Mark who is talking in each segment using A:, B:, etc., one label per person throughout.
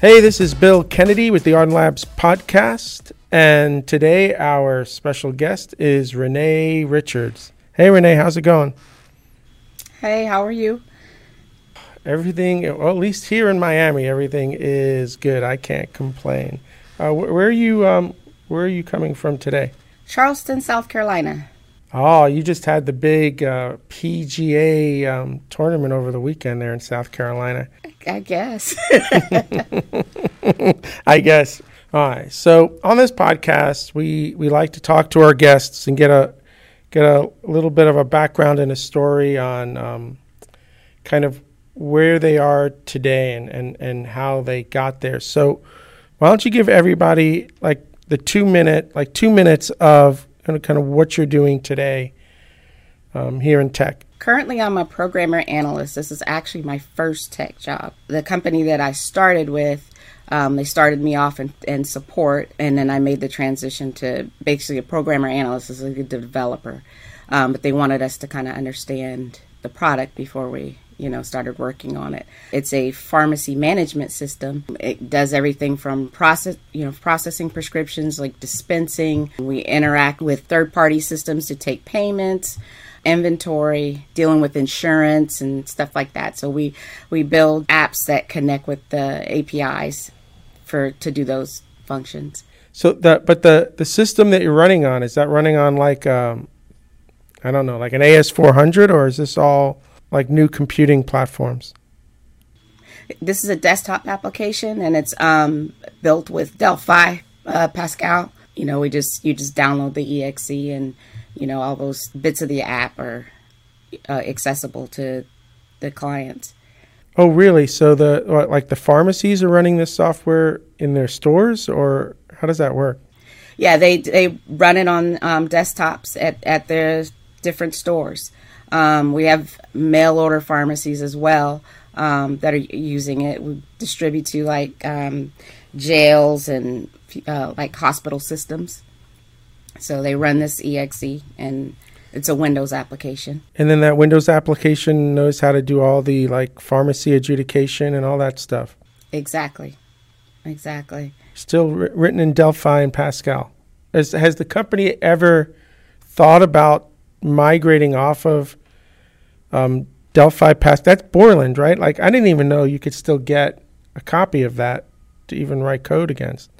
A: Hey, this is Bill Kennedy with the Ardan Labs podcast. And today our special guest is Renee Richards. Hey, Renee, how's it going?
B: Hey, how are you?
A: Everything, well, at least here in Miami, everything is good. I can't complain. Uh, wh- where are you? Um, where are you coming from today?
B: Charleston, South Carolina.
A: Oh, you just had the big uh, PGA um, tournament over the weekend there in South Carolina.
B: I guess.
A: I guess. All right. So on this podcast, we we like to talk to our guests and get a get a little bit of a background and a story on um, kind of where they are today and, and and how they got there. So why don't you give everybody like the two minute like two minutes of kind of, kind of what you're doing today um, here in tech.
B: Currently, I'm a programmer analyst. This is actually my first tech job. The company that I started with, um, they started me off in, in, support, and then I made the transition to basically a programmer analyst as a developer. Um, but they wanted us to kind of understand the product before we you know started working on it it's a pharmacy management system it does everything from process you know processing prescriptions like dispensing we interact with third party systems to take payments inventory, dealing with insurance and stuff like that. So we we build apps that connect with the APIs for to do those functions.
A: So the but the the system that you're running on is that running on like um, I don't know like an AS400 or is this all like new computing platforms?
B: This is a desktop application and it's um, built with Delphi uh, Pascal. You know, we just you just download the exe and you know, all those bits of the app are uh, accessible to the clients.
A: Oh, really? So the like the pharmacies are running this software in their stores, or how does that work?
B: Yeah, they they run it on um, desktops at at their different stores. Um, we have mail order pharmacies as well um, that are using it. We distribute to like um, jails and uh, like hospital systems. So they run this exe and it's a Windows application.
A: And then that Windows application knows how to do all the like pharmacy adjudication and all that stuff.
B: Exactly. Exactly.
A: Still written in Delphi and Pascal. Has, has the company ever thought about migrating off of um, Delphi Pascal? That's Borland, right? Like I didn't even know you could still get a copy of that to even write code against.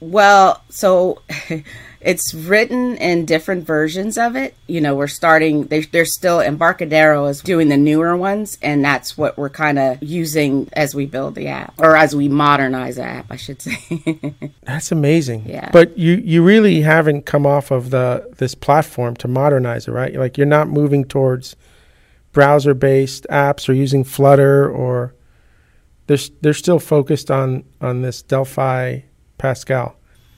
B: Well, so it's written in different versions of it. You know, we're starting, they, they're still, Embarcadero is doing the newer ones, and that's what we're kind of using as we build the app, or as we modernize the app, I should say.
A: that's amazing.
B: Yeah.
A: But you, you really haven't come off of the this platform to modernize it, right? Like you're not moving towards browser based apps or using Flutter or they're, they're still focused on, on this Delphi Pascal.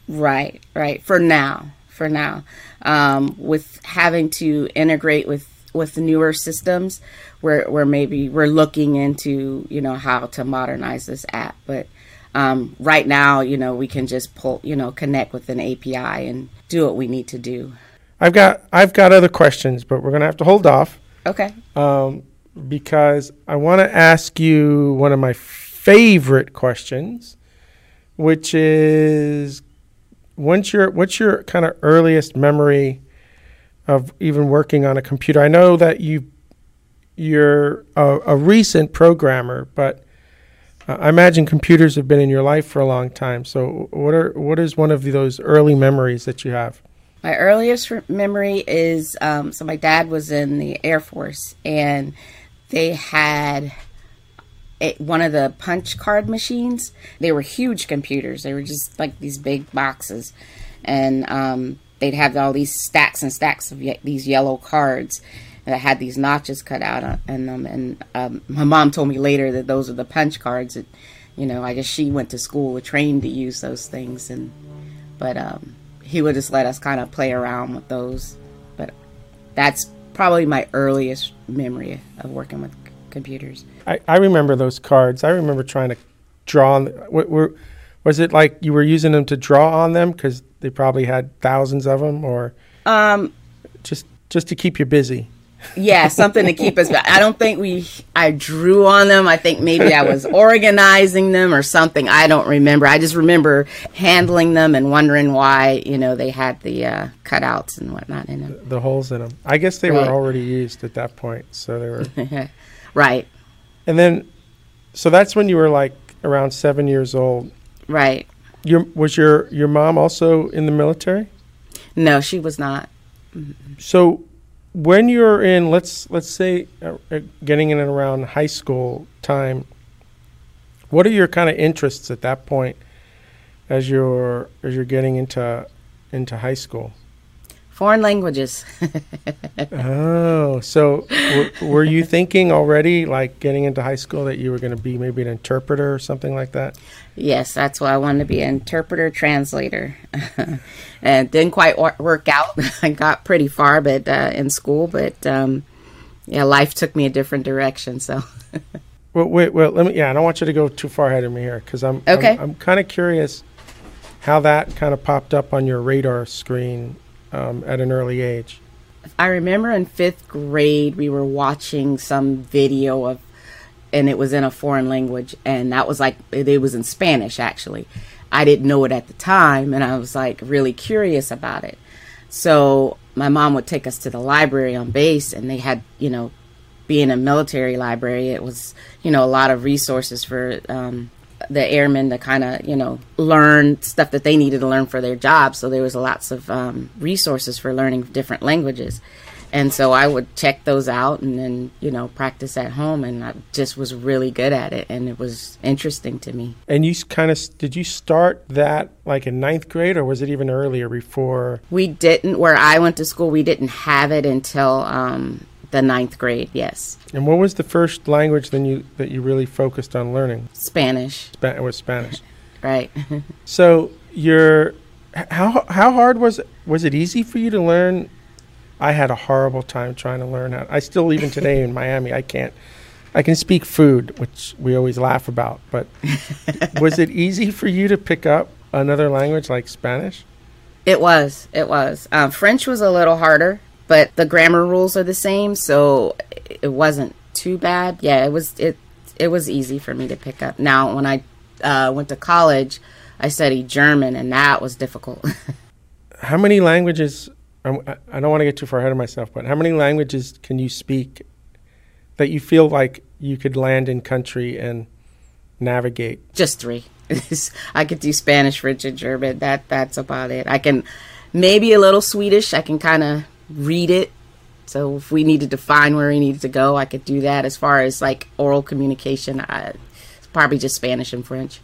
B: Right, right. For now, for now, um, with having to integrate with with newer systems, where where maybe we're looking into you know how to modernize this app, but. Um, right now, you know, we can just pull, you know, connect with an API and do what we need to do.
A: I've got I've got other questions, but we're gonna have to hold off.
B: Okay.
A: Um, because I want to ask you one of my favorite questions, which is what's your what's your kind of earliest memory of even working on a computer? I know that you you're a, a recent programmer, but uh, I imagine computers have been in your life for a long time. So what are what is one of those early memories that you have?
B: My earliest memory is um, so my dad was in the Air Force and they had it, one of the punch card machines. They were huge computers. They were just like these big boxes, and um, they'd have all these stacks and stacks of ye- these yellow cards that had these notches cut out in them. And um, my mom told me later that those are the punch cards. That, you know, I guess she went to school trained to use those things, and but um, he would just let us kind of play around with those. But that's probably my earliest memory of working with computers.
A: I, I remember those cards. I remember trying to draw on. What were was it like you were using them to draw on them because they probably had thousands of them, or
B: um,
A: just just to keep you busy?
B: yeah, something to keep us. I don't think we. I drew on them. I think maybe I was organizing them or something. I don't remember. I just remember handling them and wondering why you know they had the uh, cutouts and whatnot in them.
A: The, the holes in them. I guess they
B: Right.
A: were already used at that point, so they were.
B: Right,
A: and then, so that's when you were like around seven years old.
B: right.
A: Your was your your mom also in the military?
B: No, she was not.
A: So when you're in let's let's say uh, uh, getting in and around high school time, what are your kind of interests at that point as you're as you're getting into into high school?
B: Foreign languages.
A: Oh, so were, were you thinking already, like getting into high school, that you were going to be maybe an interpreter or something like that?
B: Yes, that's why I wanted to be an interpreter translator. and it didn't quite wor- work out. I got pretty far, but uh, in school, but um, yeah, life took me a different direction. So
A: Well, wait, well, let me. Yeah, I don't want you to go too far ahead of me here because I'm
B: Okay.
A: I'm, I'm kind of curious how that kind of popped up on your radar screen um, at an early age.
B: I remember in fifth grade we were watching some video of, and it was in a foreign language, and that was like it was in Spanish actually. I didn't know it at the time, and I was like really curious about it. So my mom would take us to the library on base, and they had you know, being a military library, it was you know a lot of resources for um, the airmen to kind of you know learn stuff that they needed to learn for their job. So there was lots of um, resources for learning different languages, and so I would check those out and then you know practice at home, and I just was really good at it, and it was interesting to me.
A: And you kind of did you start that like in ninth grade, or was it even earlier before?
B: We didn't where I went to school. We didn't have it until um, the ninth grade. Yes,
A: And what was the first language then you that you really focused on learning?
B: Spanish,
A: Spa- it was Spanish.
B: right?
A: So you're how how hard was it? Was it easy for you to learn? I had a horrible time trying to learn how. I still even today in Miami I can't. I can speak food, which we always laugh about, but was it easy for you to pick up another language like Spanish?
B: It was. It was. Um, French was a little harder, but the grammar rules are the same, so it wasn't too bad. Yeah, it was. It it was easy for me to pick up. Now, when I uh, went to college, I studied German, and that was difficult.
A: How many languages? I I don't want to get too far ahead of myself, but how many languages can you speak that you feel like you could land in country and navigate?
B: Just three. I could do Spanish, French, and German. That that's about it. I can maybe a little Swedish. I can kind of read it. So if we needed to find where we needed to go, I could do that. As far as like oral communication, I, it's probably just Spanish and French.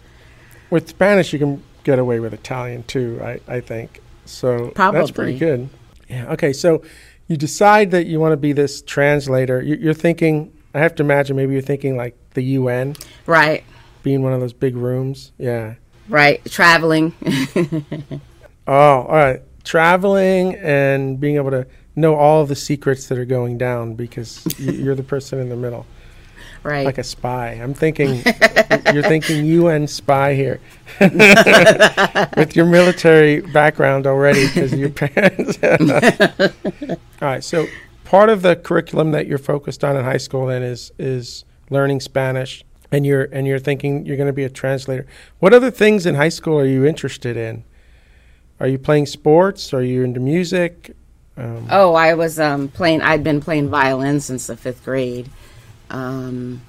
A: With Spanish, you can get away with Italian too. I, I think so.
B: Probably That's
A: pretty good. Yeah. Okay. So you decide that you want to be this translator. You, you're thinking. I have to imagine maybe you're thinking like the UN,
B: Right,
A: being one of those big rooms. Yeah.
B: right. Traveling.
A: Oh, all right. Traveling and being able to know all the secrets that are going down because you- you're the person in the middle,
B: right.
A: like a spy. I'm thinking you're thinking UN spy here with your military background already because your parents. all right. So part of the curriculum that you're focused on in high school then is is learning Spanish. And you're and you're thinking you're going to be a translator. What other things in high school are you interested in? Are you playing sports? Are you into music? Um,
B: Oh, I was um, playing. I'd been playing violin since the fifth grade, um,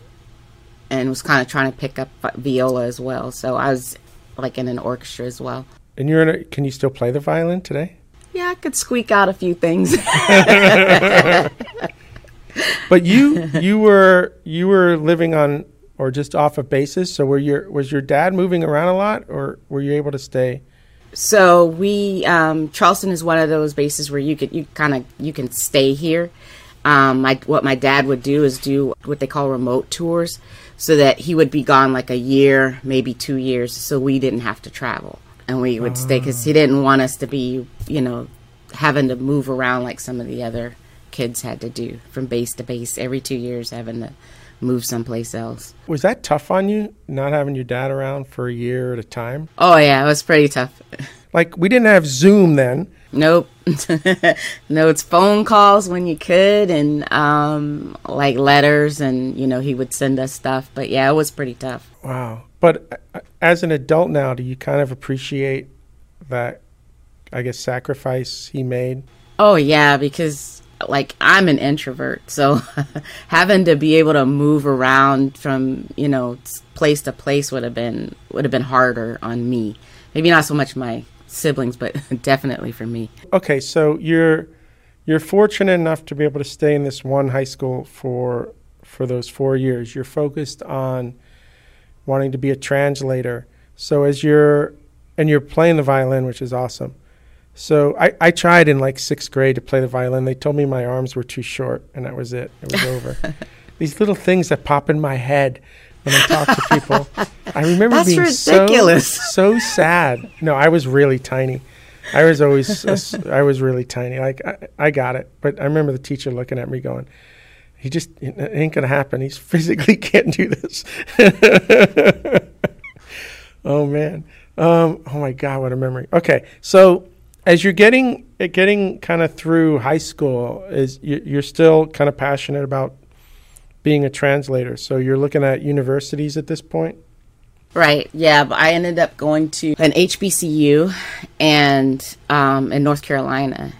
B: and was kind of trying to pick up viola as well. So I was like in an orchestra as well.
A: and you're in a, can you still play the violin today?
B: Yeah, I could squeak out a few things.
A: But you you were you were living on or just off of basis. So were your was your dad moving around a lot, or were you able to stay?
B: So we um, Charleston is one of those bases where you could you kind of you can stay here. Um, my, what my dad would do is do what they call remote tours, so that he would be gone like a year, maybe two years, so we didn't have to travel, and we would stay because he didn't want us to be, you know, having to move around like some of the other kids had to do from base to base every two years, having to move someplace else.
A: Was that tough on you, not having your dad around for a year at a time?
B: Oh yeah, it was pretty tough.
A: Like we didn't have Zoom then.
B: Nope. no, it's phone calls when you could, and um, like letters, and you know he would send us stuff. But yeah, it was pretty tough.
A: Wow. But uh, as an adult now, do you kind of appreciate that? I guess sacrifice he made.
B: Oh yeah, because like I'm an introvert, so having to be able to move around from you know place to place would have been would have been harder on me. Maybe not so much my siblings, but definitely for me.
A: Okay, so you're you're fortunate enough to be able to stay in this one high school for for those four years. You're focused on wanting to be a translator. So as you're and you're playing the violin, which is awesome. So I, I tried in like sixth grade to play the violin. They told me my arms were too short, and that was it. It was over. These little things that pop in my head when I talk to people. I remember
B: That's
A: being
B: ridiculous.
A: so so sad. No, I was really tiny. I was always I was really tiny. Like I, I got it, but I remember the teacher looking at me going, "He just it ain't gonna happen. He's physically can't do this." oh man. Um, oh my God, what a memory. Okay, so as you're getting getting kind of through high school, is you, you're still kind of passionate about being a translator. So you're looking at universities at this point.
B: Right. Yeah. But I ended up going to an HBCU and um, in North Carolina,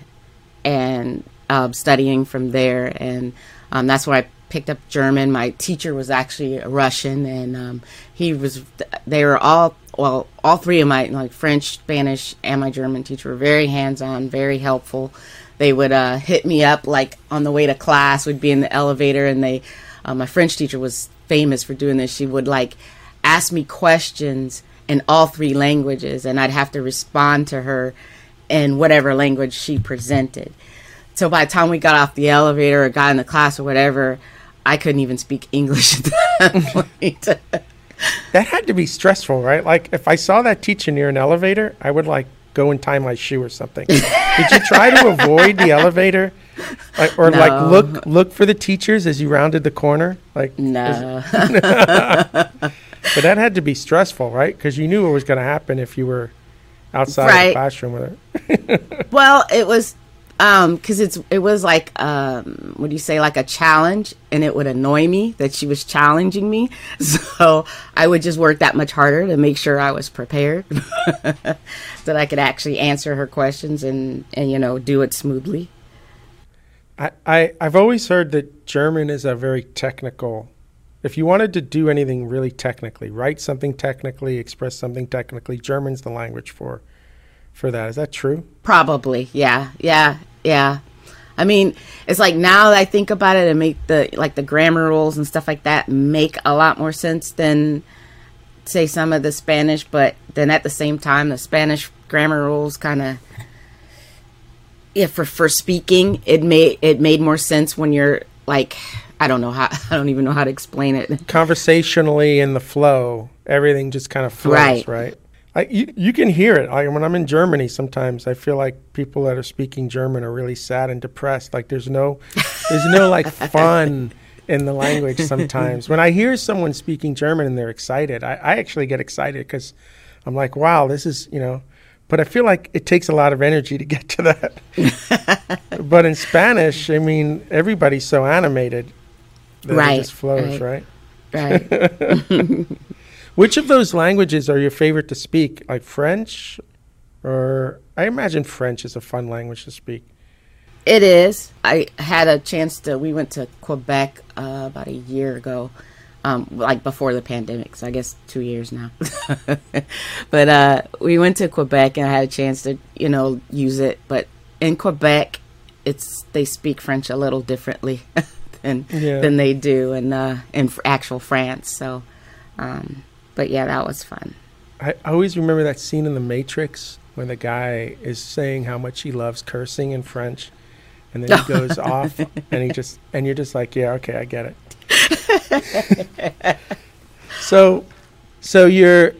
B: and um, studying from there, and um, that's where I picked up German. My teacher was actually a Russian, and um, he was. They were all well. All three of my like French, Spanish, and my German teacher were very hands-on, very helpful. They would uh, hit me up like on the way to class. We'd be in the elevator, and they. Uh, my French teacher was famous for doing this. She would like ask me questions in all three languages, and I'd have to respond to her in whatever language she presented. So by the time we got off the elevator or got in the class or whatever, I couldn't even speak English at that point.
A: That had to be stressful, right? Like if I saw that teacher near an elevator, I would like go and tie my shoe or something. Did you try to avoid the elevator, like, or
B: No.
A: like look look for the teachers as you rounded the corner? Like
B: no.
A: But that had to be stressful, right? Because you knew what was going to happen if you were outside of the classroom with her.
B: Well, it was um because it's it was like um what do you say like a challenge and it would annoy me that she was challenging me so i would just work that much harder to make sure i was prepared that i could actually answer her questions and and you know do it smoothly
A: I, I I've always heard that German is a very technical. If you wanted to do anything really technically, write something technically, express something technically, German's the language for for that. Is that true?
B: Probably, yeah, yeah, yeah. I mean, it's like now that I think about it and make the like the grammar rules and stuff like that make a lot more sense than say some of the Spanish, but then at the same time the Spanish grammar rules kind of yeah, for for speaking, it made it made more sense when you're like I don't know how I don't even know how to explain it.
A: Conversationally in the flow, everything just kind of flows, right?
B: Right.
A: I, you, you can hear it. Like when I'm in Germany, sometimes I feel like people that are speaking German are really sad and depressed. Like there's no, there's no like fun in the language. Sometimes when I hear someone speaking German and they're excited, I, I actually get excited because I'm like, wow, this is you know. But I feel like it takes a lot of energy to get to that. but in Spanish, I mean, everybody's so animated that
B: Right,
A: it just flows, right?
B: Right.
A: Which of those languages are your favorite to speak? Like French, or I imagine French is a fun language to speak.
B: It is. I had a chance to. We went to Quebec uh, about a year ago, um, like before the pandemic. So I guess two years now. but uh, we went to Quebec and I had a chance to, you know, use it. But in Quebec, it's they speak French a little differently than
A: Yeah.
B: than they do in uh, in actual France. So, um, but yeah, that was fun.
A: I, always remember that scene in The Matrix when the guy is saying how much he loves cursing in French, and then he goes off, and he just and you're just like, yeah, okay, I get it. so, so you're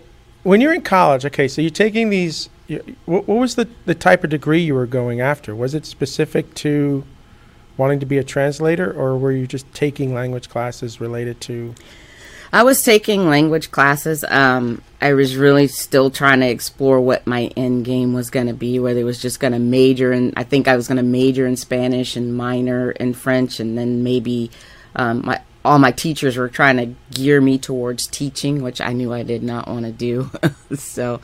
A: when you're in college, okay. So you're taking these. What, what was the the type of degree you were going after? Was it specific to wanting to be a translator, or were you just taking language classes related to?
B: I was taking language classes. Um, I was really still trying to explore what my end game was going to be, whether it was just going to major in, I think I was going to major in Spanish and minor in French, and then maybe um, my, all my teachers were trying to gear me towards teaching, which I knew I did not want to do. so,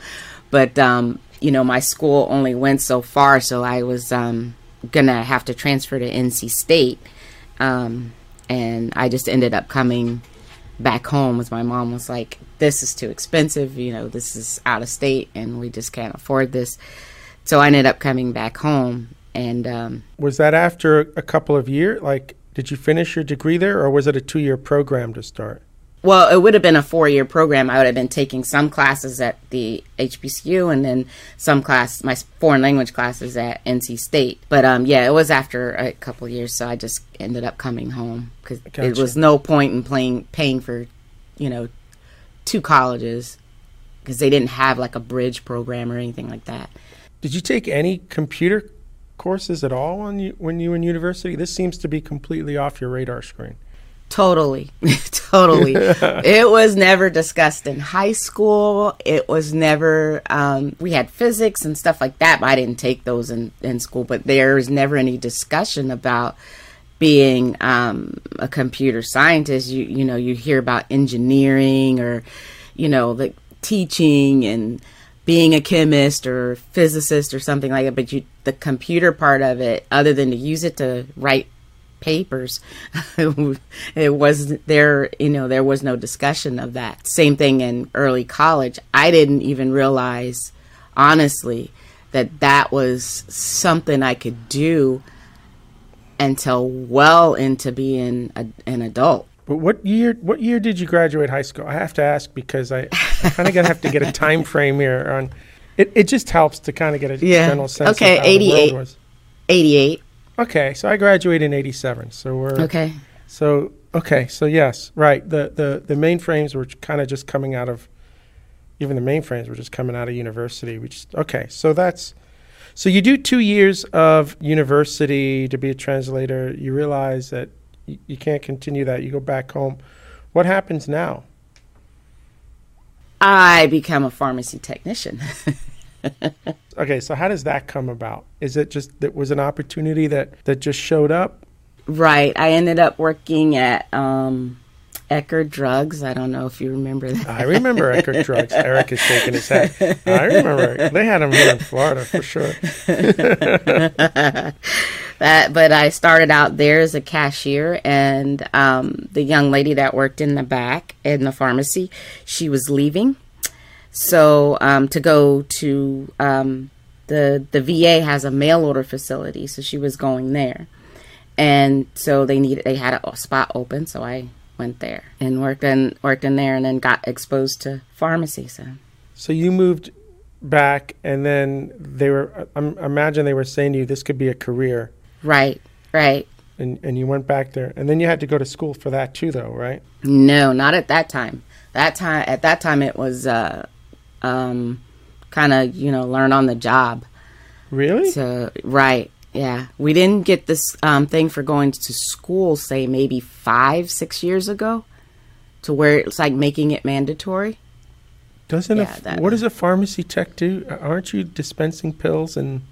B: but, um, you know, my school only went so far, so I was um, going to have to transfer to NC State. Um, and I just ended up coming back home as my mom was like, this is too expensive, you know, this is out of state and we just can't afford this. So I ended up coming back home. And um,
A: was that after a couple of years? Like, did you finish your degree there or was it a two year program to start?
B: Well, it would have been a four year program. I would have been taking some classes at the HBCU and then some class, my foreign language classes at NC State. But um, yeah, it was after a couple years, so I just ended up coming home because gotcha. it was no point in playing, paying for, you know, two colleges because they didn't have like a bridge program or anything like that.
A: Did you take any computer courses at all when you when you were in university? This seems to be completely off your radar screen.
B: Totally. totally. it was never discussed in high school. It was never, um, we had physics and stuff like that, but I didn't take those in, in school. But there was never any discussion about being um, a computer scientist. You, you know, you hear about engineering or, you know, the teaching and being a chemist or physicist or something like that. But you, the computer part of it, other than to use it to write papers. it was there, you know, there was no discussion of that. Same thing in early college. I didn't even realize, honestly, that that was something I could do until well into being a, an adult.
A: But what year? What year did you graduate high school? I have to ask because I, I kind of gonna have to get a time frame here on. It, it just helps to kind of get a yeah. general sense.
B: Of the Yeah okay, eighty eight. Eighty eight.
A: Okay, so I graduated in '87. So we're
B: okay.
A: So okay, so yes, right. The the the mainframes were kind of just coming out of. Even the mainframes were just coming out of university. We just okay. So that's. So you do two years of university to be a translator. You realize that y- you can't continue that. You go back home. What happens now?
B: I become a pharmacy technician.
A: okay, so how does that come about? Is it just that was an opportunity that that just showed up?
B: Right. I ended up working at um, Eckerd Drugs. I don't know if you remember that.
A: I remember Eckerd Drugs. Eric is shaking his head. I remember. They had them here in Florida for sure.
B: that, but I started out there as a cashier, and um, the young lady that worked in the back in the pharmacy, she was leaving so um, to go to um, the the VA has a mail order facility, so she was going there, and so they needed they had a spot open, so I went there and worked in worked in there, and then got exposed to pharmacy. So,
A: so you moved back, and then they were I imagine they were saying to you this could be a career,
B: right? Right.
A: And and you went back there, and then you had to go to school for that too, though, right?
B: No, not at that time. That time at that time it was. Uh, um, kind of you know learn on the job.
A: Really?
B: So right, yeah. We didn't get this um, thing for going to school, say maybe five, six years ago, to where it's like making it mandatory.
A: Doesn't yeah, a, that, what does a pharmacy tech do? Aren't you dispensing pills and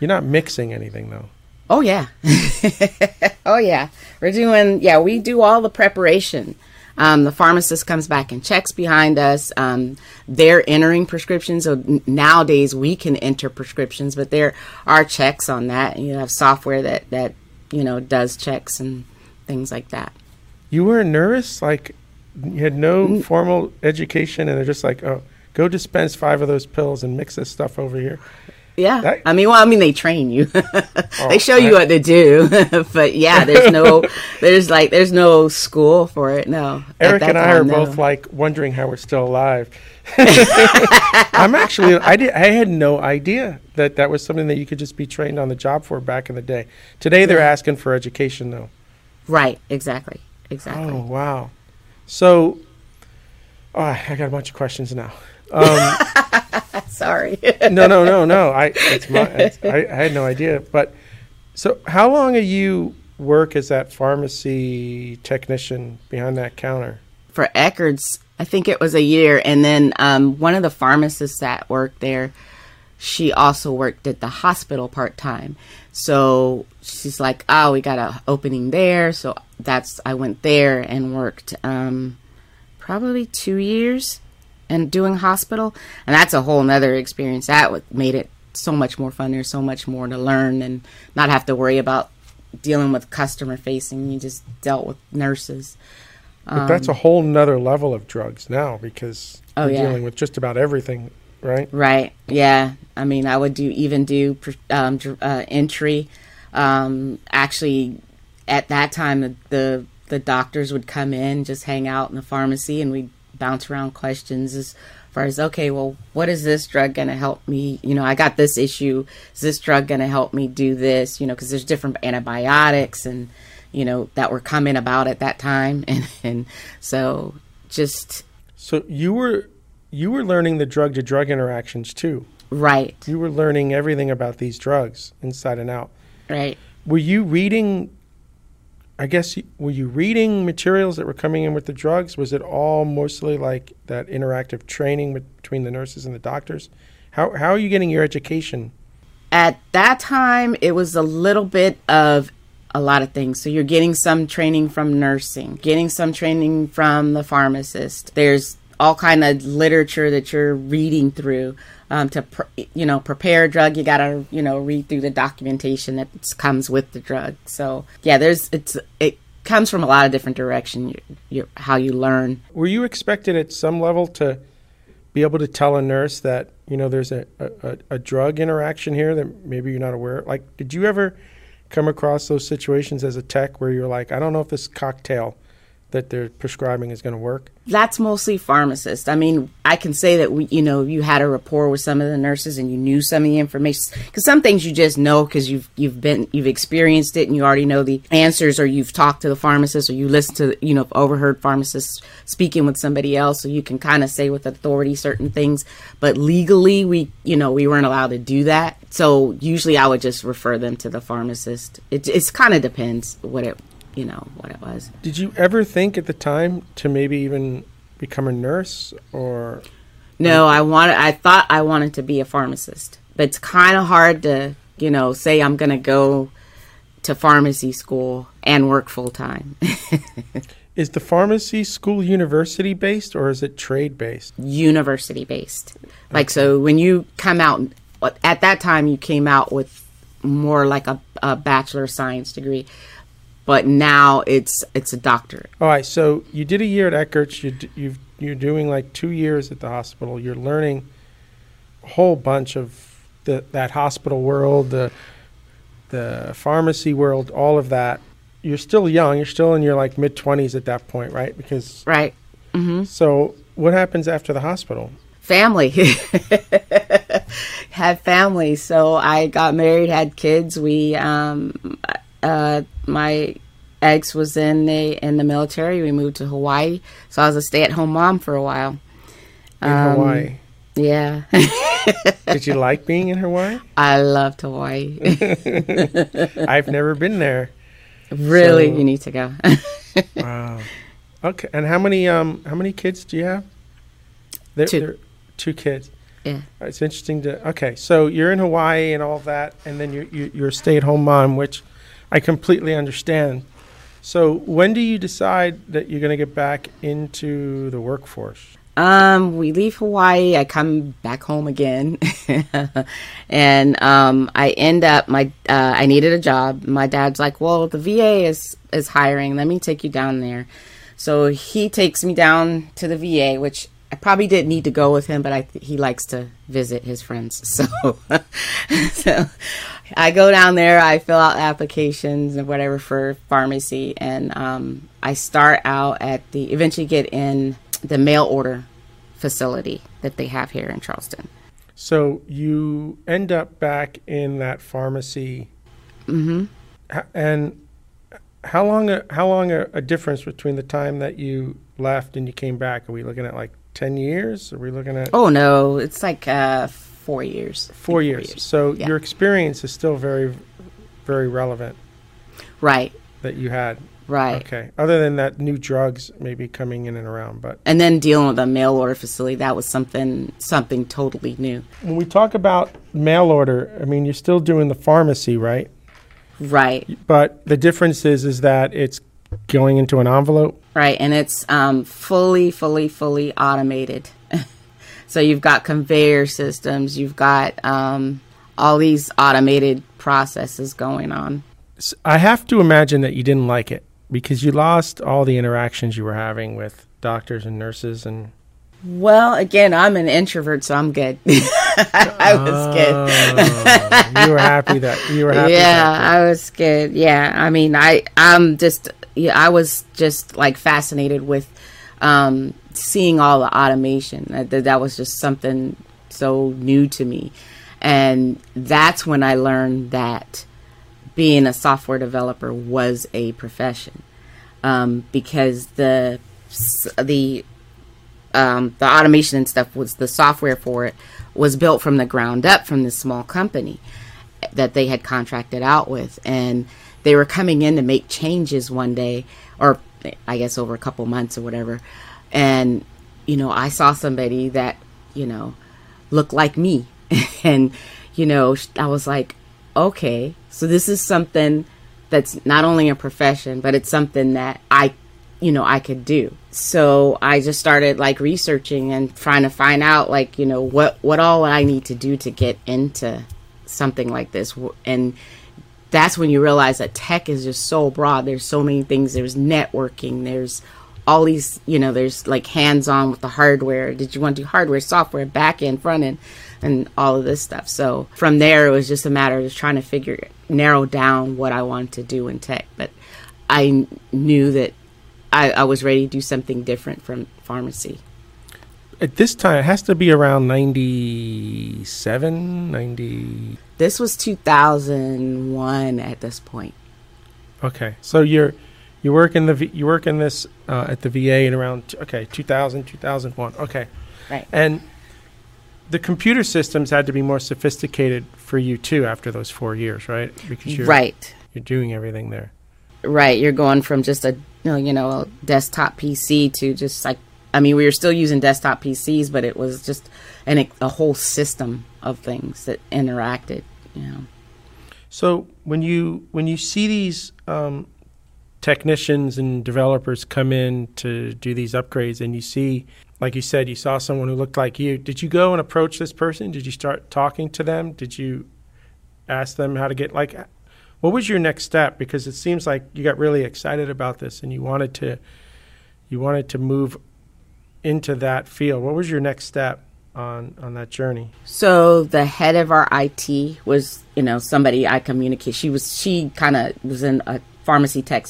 A: you're not mixing anything though?
B: Oh yeah, oh yeah. We're doing yeah. We do all the preparation. Um, the pharmacist comes back and checks behind us. Um, they're entering prescriptions. So nowadays we can enter prescriptions, but there are checks on that. You have software that that you know does checks and things like that.
A: You were nervous, like you had no formal education, and they're just like, "Oh, go dispense five of those pills and mix this stuff over here."
B: Yeah, that, I mean, well, I mean, they train you. oh, they show you what to do, but yeah, there's no, there's like, there's no school for it. No,
A: Eric and I are no. both like wondering how we're still alive. I'm actually, I did, I had no idea that that was something that you could just be trained on the job for back in the day. Today, they're yeah. asking for education, though.
B: Right. Exactly. Exactly.
A: Oh wow. So, oh, I got a bunch of questions now. Um,
B: Sorry.
A: no, no, no, no. I it's my it's, I, I had no idea. But so, how long are you work as that pharmacy technician behind that counter?
B: For Eckerd's, I think it was a year. And then um, one of the pharmacists that worked there, she also worked at the hospital part time. So she's like, "Oh, we got an opening there." So that's I went there and worked um, probably two years and doing hospital, and that's a whole nother experience. That made it so much more fun. There's so much more to learn and not have to worry about dealing with customer facing. You just dealt with nurses.
A: But that's a whole nother level of drugs now because
B: Oh,
A: you're
B: yeah.
A: dealing with just about everything, right?
B: Right. Yeah. I mean, I would do even do um, uh, entry. Um, actually, at that time, the, the the doctors would come in, just hang out in the pharmacy, and we'd bounce around questions as far as okay, well, what is this drug going to help me? You know, I got this issue. Is this drug going to help me do this? You know, because there's different antibiotics and you know that were coming about at that time, and and so just
A: So you were you were learning the drug to drug interactions too.
B: right,
A: You were learning everything about these drugs inside and out.
B: right.
A: Were you reading? I guess were you reading materials that were coming in with the drugs? Was it all mostly like that interactive training with, between the nurses and the doctors? How how are you getting your education?
B: at that time it was a little bit of a lot of things so you're getting some training from nursing getting some training from the pharmacist there's all kind of literature that you're reading through um, to pr- you know prepare a drug you gotta you know read through the documentation that comes with the drug so yeah there's it's it comes from a lot of different direction you, you, how you learn
A: Were you expected at some level to be able to tell a nurse that you know there's a, a, a drug interaction here that maybe you're not aware? Like, did you ever come across those situations as a tech where you're like, I don't know if this cocktail that they're prescribing is going to work?
B: that's mostly pharmacists. I mean, I can say that we, you know, you had a rapport with some of the nurses and you knew some of the information because some things you just know because you've you've been you've experienced it and you already know the answers or you've talked to the pharmacist or you listen to you know overheard pharmacists speaking with somebody else so you can kind of say with authority certain things. But legally, we you know we weren't allowed to do that. So usually I would just refer them to the pharmacist. It it's kind of depends what it you know what it was.
A: Did you ever think at the time to maybe even become a nurse or
B: No, I wanted. I thought I wanted to be a pharmacist, but it's kind of hard to, you know, say I'm going to go to pharmacy school and work full time.
A: is the pharmacy school university based or is it trade based?
B: University based. Like so, when you come out at that time, you came out with more like a, a bachelor of science degree, but now it's it's a doctorate.
A: All right, so you did a year at Eckerd's. You you've, you're doing like two years at the hospital. You're learning a whole bunch of the that hospital world, the the pharmacy world, all of that. You're still young. You're still in your like mid twenties at that point, right? Because
B: Right. Mm-hmm.
A: so what happens after the hospital?
B: family had family so i got married had kids we um uh my ex was in the in the military we moved to hawaii so i was a stay-at-home mom for a while
A: In
B: Um,
A: Hawaii,
B: yeah
A: did you like being in Hawaii?
B: i loved hawaii
A: I've never been there.
B: really
A: So-
B: you need to go
A: Wow. Okay, and how many um how many kids do you have? There-
B: Two.
A: there- two kids.
B: yeah
A: It's interesting to. Okay, so you're in Hawaii and all that, and then you're you're, you're a stay-at-home mom, which I completely understand. So when do you decide that you're going to get back into the workforce?
B: Um, we leave Hawaii. I come back home again, and um, I end up my. Uh, I needed a job. My dad's like, "Well, the VA is is hiring. Let me take you down there." So he takes me down to the VA, which I probably didn't need to go with him, but I he likes to visit his friends. So, so I go down there. I fill out applications and whatever for pharmacy, and um, I start out at the. Eventually, get in the mail order facility that they have here in Charleston.
A: So you end up back in that pharmacy,
B: hmm
A: and how long a, how long a, a difference between the time that you left and you came back? Are we looking at like ten years? Are we looking at
B: Oh no, it's like uh, four years. Think
A: four years? So
B: yeah.
A: your experience is still very very relevant.
B: Right.
A: that you had.
B: Right.
A: Okay. Other than that, new drugs maybe coming in and around, but
B: And then dealing with a mail order facility, that was something something totally new.
A: when we talk about mail order, I mean you're still doing the pharmacy, right?
B: Right.
A: But the difference is is that it's going into an envelope.
B: Right, and it's um, fully, fully, fully automated. so you've got conveyor systems, you've got um, all these automated processes going on.
A: I have to imagine that you didn't like it because you lost all the interactions you were having with doctors and nurses and
B: Well, again, I'm an introvert, so I'm good. I was good.
A: Oh, you were happy that you were happy.
B: Yeah, I was good. Yeah, I mean, I I'm just yeah, I was just like fascinated with um, seeing all the automation. That, that was just something so new to me, and that's when I learned that being a software developer was a profession um, because the the um, the automation and stuff was the software for it was built from the ground up from this small company that they had contracted out with and they were coming in to make changes one day or i guess over a couple months or whatever and you know i saw somebody that you know looked like me. And you know i was like okay so this is something that's not only a profession but it's something that i you know I could do. So I just started like researching and trying to find out like you know what what all I need to do to get into something like this. And that's when you realize that tech is just so broad. There's so many things. There's networking. There's all these you know there's like hands on with the hardware did you want to do hardware software back end front end and all of this stuff so from there it was just a matter of just trying to figure narrow down what i wanted to do in tech but i knew that I, I was ready to do something different from pharmacy.
A: At this time, it has to be around 97, 90.
B: This was 2001 at this point.
A: Okay, so you're you work in the V- you work in this uh, at the VA in around t- okay 2000 2001 okay
B: Right.
A: and the computer systems had to be more sophisticated for you too after those four years right because you're
B: Right.
A: you're doing everything there
B: Right. You're going from just a you know, a desktop PC to just like I mean we were still using desktop PCs, but it was just an a whole system of things that interacted. You know.
A: So when you when you see these um, technicians and developers come in to do these upgrades, and you see, like you said, you saw someone who looked like you. Did you go and approach this person? Did you start talking to them? Did you ask them how to get like? What was your next step? Because it seems like you got really excited about this, and you wanted to you wanted to move into that field. What was your next step on on that journey?
B: So the head of our IT was, you know, somebody I communicate. She was, she kind of was in a pharmacy tech,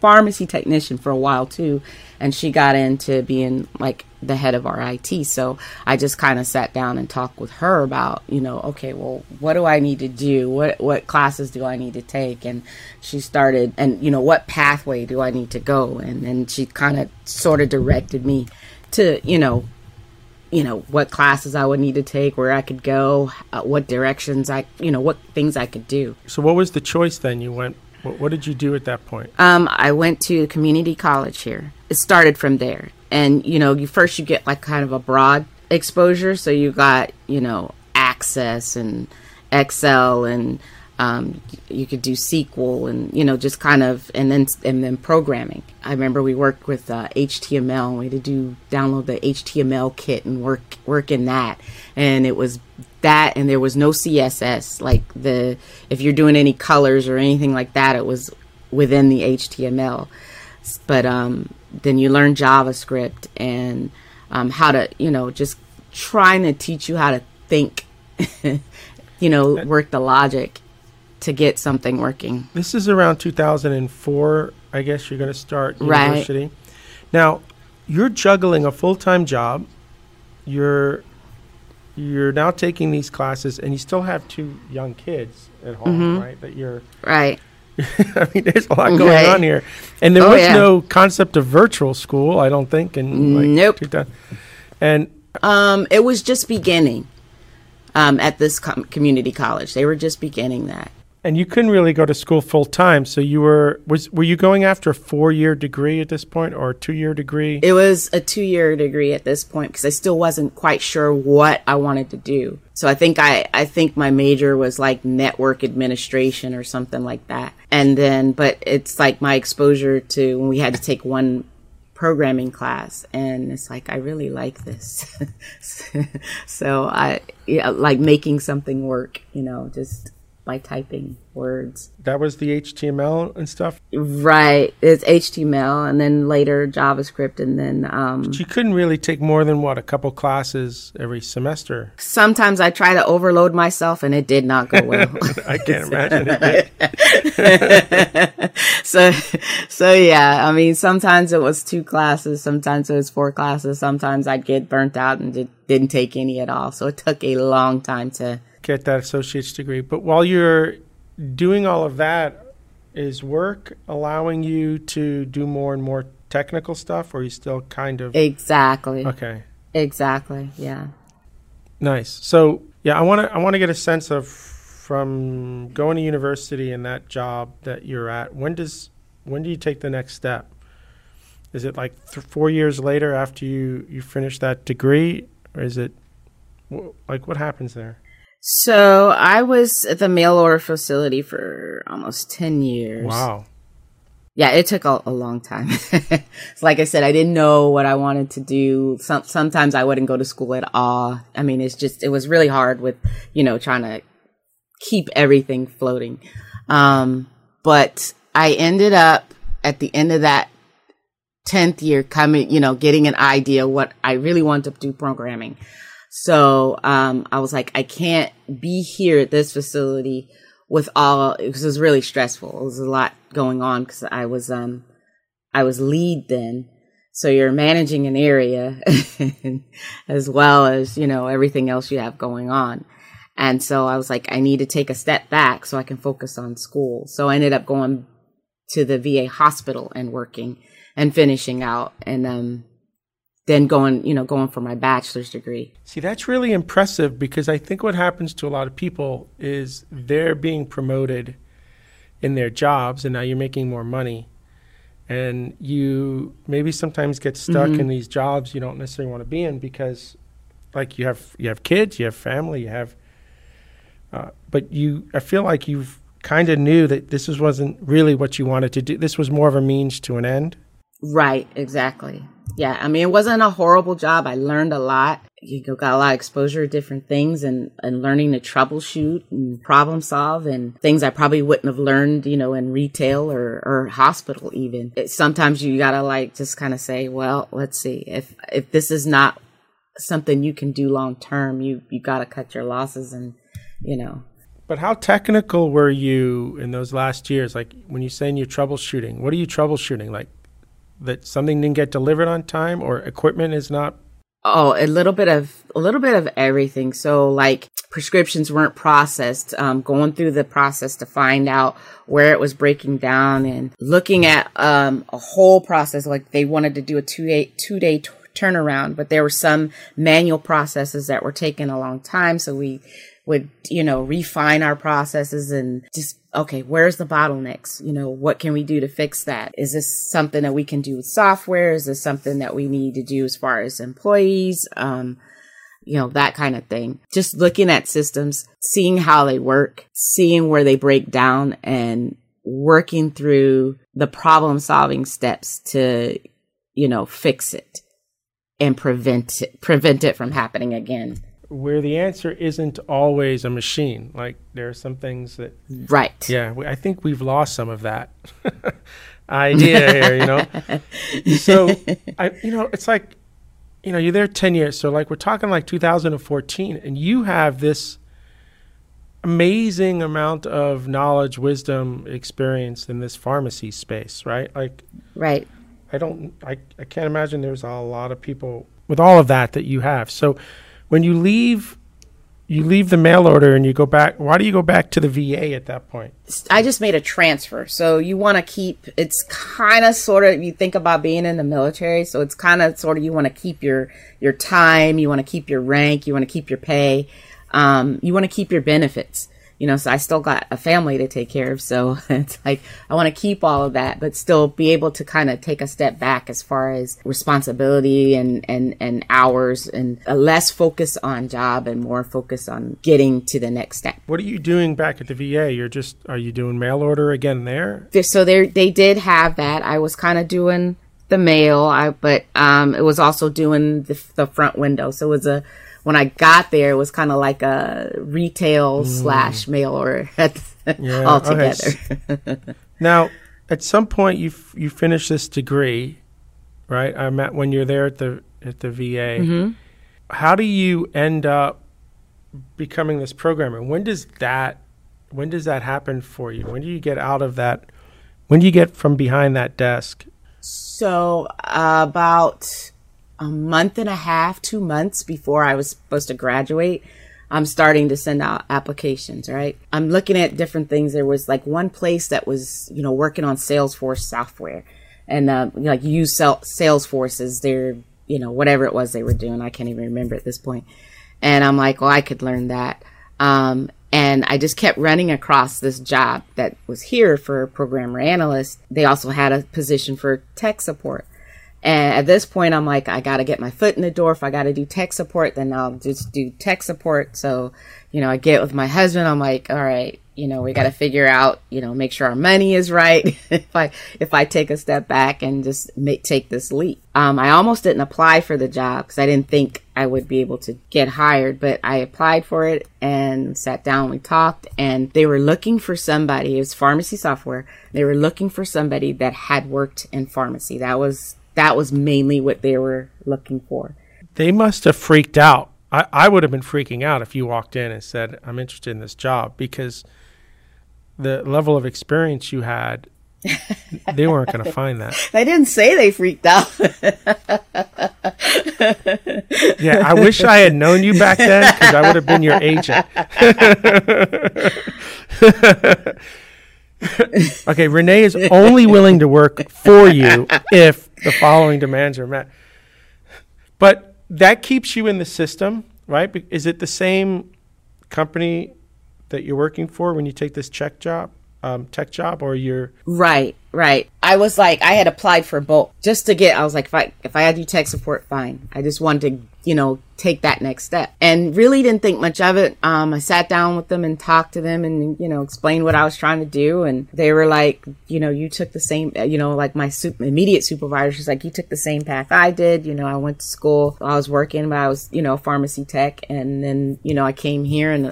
B: pharmacy technician for a while too, and she got into being like the head of our IT. So I just kind of sat down and talked with her about, you know, okay, well, what do I need to do? What what classes do I need to take? And she started, and you know, what pathway do I need to go? And then she kind of sort of directed me to, you know, you know what classes I would need to take, where I could go, uh, what directions I, you know, what things I could do.
A: So what was the choice then? You went. What, what did you do at that point?
B: Um, I went to community college here. It started from there, and you know, you first you get like kind of a broad exposure. So you got you know Access and Excel and um, you could do SQL and you know just kind of and then and then programming. I remember we worked with uh, HTML. We had to do download the HTML kit and work work in that, and it was that and there was no CSS like the if you're doing any colors or anything like that, it was within the HTML. But um, then you learn JavaScript and um, how to you know just trying to teach you how to think, you know, work the logic to get something working.
A: This is around 2004, I guess you're going to start
B: Right.
A: university. Now, you're juggling a full-time job. You're you're now taking these classes and you still have two young kids at home,
B: Mm-hmm.
A: right? That you're
B: Right.
A: I mean, there's a lot going
B: Right.
A: on here. And there
B: Oh,
A: was
B: yeah.
A: no concept of virtual school, I don't think And like
B: Nope.
A: 2000. And
B: Um, it was just beginning um, at this com- community college. They were just beginning that.
A: And you couldn't really go to school full time. So you were was were you going after a four year degree at this point or a two year degree?
B: It was a two year degree at this point because I still wasn't quite sure what I wanted to do. So I think I I think my major was like network administration or something like that. And then, but it's like my exposure to when we had to take one programming class and it's like i really like this so i yeah, like making something work you know just by typing words.
A: That was the HTML and stuff?
B: Right. It's HTML and then later JavaScript and then. Um,
A: but you couldn't really take more than what, a couple classes every semester?
B: Sometimes I try to overload myself and it did not go well.
A: I can't imagine it.
B: so, so yeah, I mean, sometimes it was two classes, sometimes it was four classes, sometimes I'd get burnt out and didn't take any at all. So it took a long time to
A: get that associate's degree. But while you're doing all of that, is work allowing you to do more and more technical stuff, or are you still kind of
B: exactly
A: okay?
B: Exactly, yeah.
A: Nice. So yeah, I want to I want to get a sense of from going to university and that job that you're at. When does when do you take the next step? Is it like th- four years later after you you finish that degree, or is it like what happens there?
B: So I was at the mail order facility for almost 10 years.
A: Wow.
B: Yeah, it took a, a long time. like I said, I didn't know what I wanted to do. Some, sometimes I wouldn't go to school at all. I mean, it's just, it was really hard with, you know, trying to keep everything floating. Um, but I ended up at the end of that 10th year coming, you know, getting an idea what I really wanted to do programming. So um, I was like, I can't be here at this facility with all because it was really stressful. It was a lot going on because I was um I was lead then. So you're managing an area as well as, you know, everything else you have going on. And so I was like, I need to take a step back so I can focus on school. So I ended up going to the VA hospital and working and finishing out. And um, then going, you know, going for my bachelor's degree.
A: See, that's really impressive because I think what happens to a lot of people is they're being promoted in their jobs and now you're making more money. And you maybe sometimes get stuck mm-hmm. in these jobs you don't necessarily want to be in because like you have you have kids, you have family, you have uh, but you I feel like you've kind of knew that this was, wasn't really what you wanted to do. This was more of a means to an end.
B: Right, exactly. Yeah, I mean, it wasn't a horrible job. I learned a lot. You got a lot of exposure to different things and, and learning to troubleshoot and problem solve and things I probably wouldn't have learned, you know, in retail or, or hospital even. It, sometimes you gotta like just kind of say, well, let's see if, if this is not something you can do long term, you, you gotta cut your losses and, you know,
A: but how technical were you in those last years? Like when you say you're troubleshooting, what are you troubleshooting? Like that something didn't get delivered on time or equipment is not
B: Oh, a little bit of a little bit of everything. So like prescriptions weren't processed, um, going through the process to find out where it was breaking down and looking at um, a whole process. Like they wanted to do a two day two day t- turnaround, but there were some manual processes that were taking a long time. So we would, you know, refine our processes and just, okay, where's the bottlenecks? You know, what can we do to fix that? Is this something that we can do with software? Is this something that we need to do as far as employees? Um, you know, that kind of thing. Just looking at systems, seeing how they work, seeing where they break down and working through the problem solving steps to, you know, fix it and prevent it, prevent it from happening again
A: where the answer isn't always a machine. Like there are some things that,
B: right?
A: Yeah, I think we've lost some of that idea here. You know, so I, you know, it's like, you know, you're there ten years. So like we're talking like 2014, and you have this amazing amount of knowledge, wisdom, experience in this pharmacy space, right? Like,
B: right.
A: I don't, I, I can't imagine there's a lot of people with all of that that you have. So when you leave you leave the mail order and you go back why do you go back to the VA at that point?
B: I just made a transfer. So you want to keep it's kind of sort of you think about being in the military, so it's kind of sort of you want to keep your your time, you want to keep your rank, you want to keep your pay. Um, you want to keep your benefits. You know, so I still got a family to take care of. So it's like, I want to keep all of that, but still be able to kind of take a step back as far as responsibility and, and, and hours and a less focus on job and more focus on getting to the next step.
A: What are you doing back at the VA? You're just, are you doing mail order again there?
B: So they they did have that. I was kind of doing the mail, I, but um, it was also doing the, the front window. So it was a, when I got there, it was kind of like a retail mm. slash mail order yeah, all together.
A: Okay. now, at some point, you f- you finish this degree, right? I met when you're there at the at the VA. Mm-hmm. How do you end up becoming this programmer? When does that when does that happen for you? When do you get out of that? When do you get from behind that desk?
B: So uh, about a month and a half, two months before I was supposed to graduate, I'm starting to send out applications, right? I'm looking at different things. There was like one place that was, you know, working on Salesforce software and, uh, like use Salesforce as their, you know, whatever it was they were doing. I can't even remember at this point. And I'm like, well, I could learn that. Um, and I just kept running across this job that was here for programmer analyst. They also had a position for tech support. And at this point, I'm like, I got to get my foot in the door. If I got to do tech support, then I'll just do tech support. So, you know, I get with my husband. I'm like, all right, you know, we got to figure out, you know, make sure our money is right. if I, if I take a step back and just make, take this leap. Um, I almost didn't apply for the job because I didn't think I would be able to get hired, but I applied for it and sat down. We talked and they were looking for somebody. It was pharmacy software. They were looking for somebody that had worked in pharmacy. That was that was mainly what they were looking for.
A: They must have freaked out. I, I would have been freaking out if you walked in and said, I'm interested in this job because the level of experience you had, they weren't going to find that.
B: They didn't say they freaked out.
A: yeah, I wish I had known you back then because I would have been your agent. okay, Renee is only willing to work for you if the following demands are met. But that keeps you in the system, right? Is it the same company that you're working for when you take this check job, um, tech job, or you're
B: right, right? I was like, I had applied for both just to get. I was like, if I if I had you tech support, fine. I just wanted to you know, take that next step. And really didn't think much of it. Um, I sat down with them and talked to them and, you know, explained what I was trying to do. And they were like, you know, you took the same, you know, like my immediate supervisor, she's like, you took the same path I did. You know, I went to school, I was working, but I was, you know, pharmacy tech. And then, you know, I came here and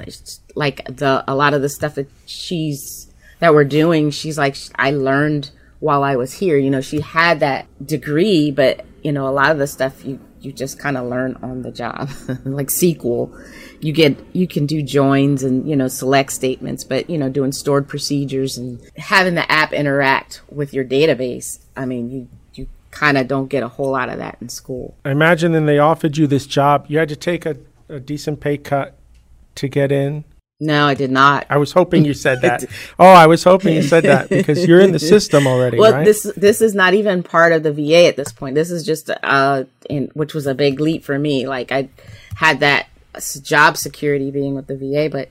B: like the, a lot of the stuff that she's, that we're doing, she's like, I learned while I was here. You know, she had that degree, but, you know, a lot of the stuff you, you just kind of learn on the job. like SQL, you get you can do joins and you know select statements, but you know doing stored procedures and having the app interact with your database. I mean, you you kind of don't get a whole lot of that in school.
A: I imagine then they offered you this job. You had to take a, a decent pay cut to get in.
B: No, I did not.
A: I was hoping you said that. oh, I was hoping you said that because you're in the system already. Well, right?
B: this this is not even part of the VA at this point. This is just uh, in which was a big leap for me. Like I had that job security being with the VA, but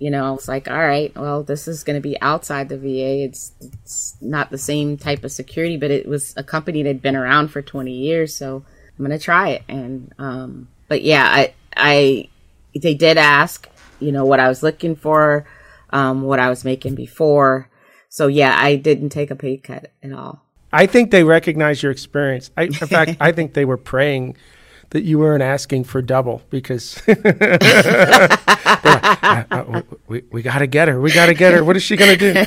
B: you know, I was like, all right, well, this is going to be outside the VA. It's it's not the same type of security, but it was a company that had been around for 20 years, so I'm going to try it. And um, but yeah, I I they did ask you know, what I was looking for, um, what I was making before. So yeah, I didn't take a pay cut at all.
A: I think they recognize your experience. I, in fact, I think they were praying that you weren't asking for double because uh, uh, we, we got to get her. We got to get her. What is she going to do?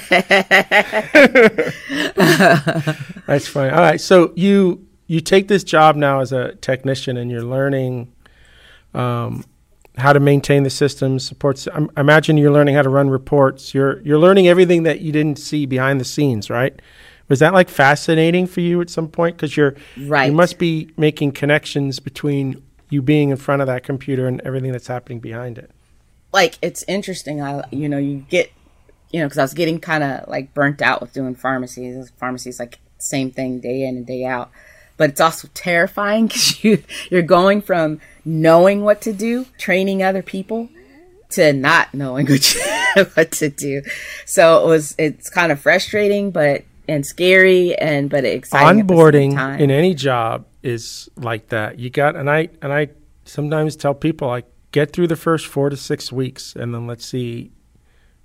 A: That's fine. All right. So you, you take this job now as a technician and you're learning, um, how to maintain the systems, supports. I imagine you're learning how to run reports. You're you're learning everything that you didn't see behind the scenes, right? Was that like fascinating for you at some point? Because you're right. You must be making connections between you being in front of that computer and everything that's happening behind it.
B: Like it's interesting. I you know you get you know because I was getting kind of like burnt out with doing pharmacies. Pharmacies like same thing day in and day out but it's also terrifying because you you're going from knowing what to do, training other people, to not knowing what, you, what to do. So it was it's kind of frustrating, but and scary and but exciting.
A: Onboarding in any job is like that. You got and I and I sometimes tell people like get through the first four to six weeks and then let's see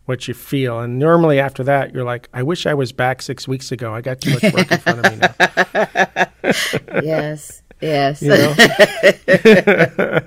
A: what you feel. And normally after that, you're like, I wish I was back six weeks ago. I got too much work in front of me
B: now. yes. Yes. You
A: know?